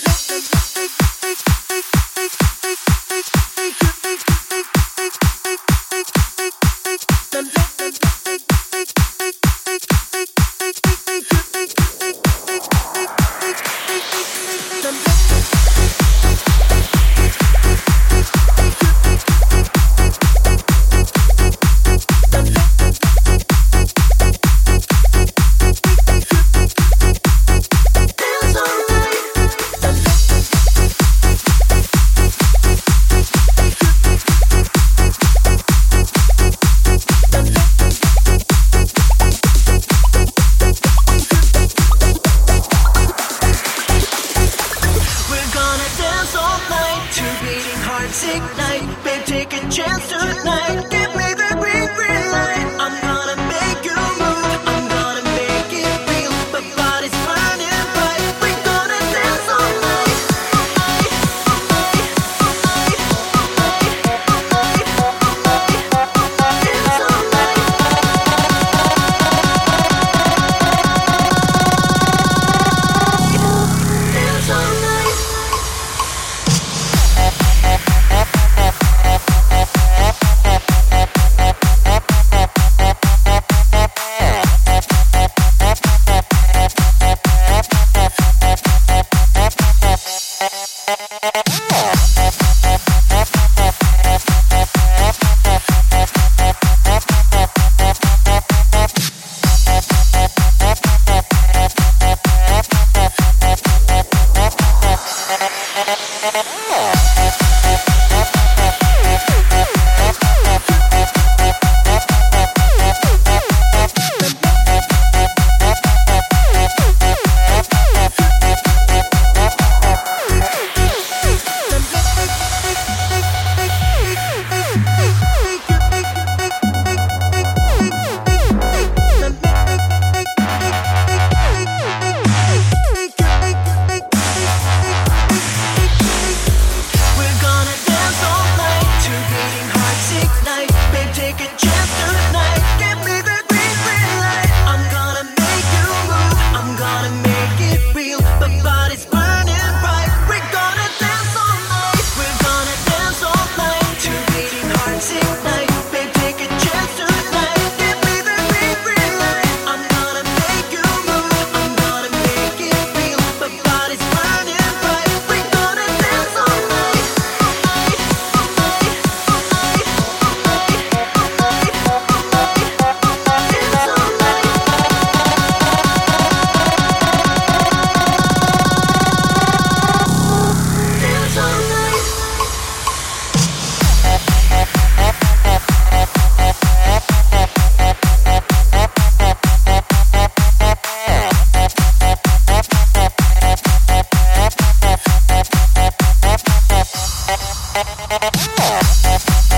time. sick. Yeah.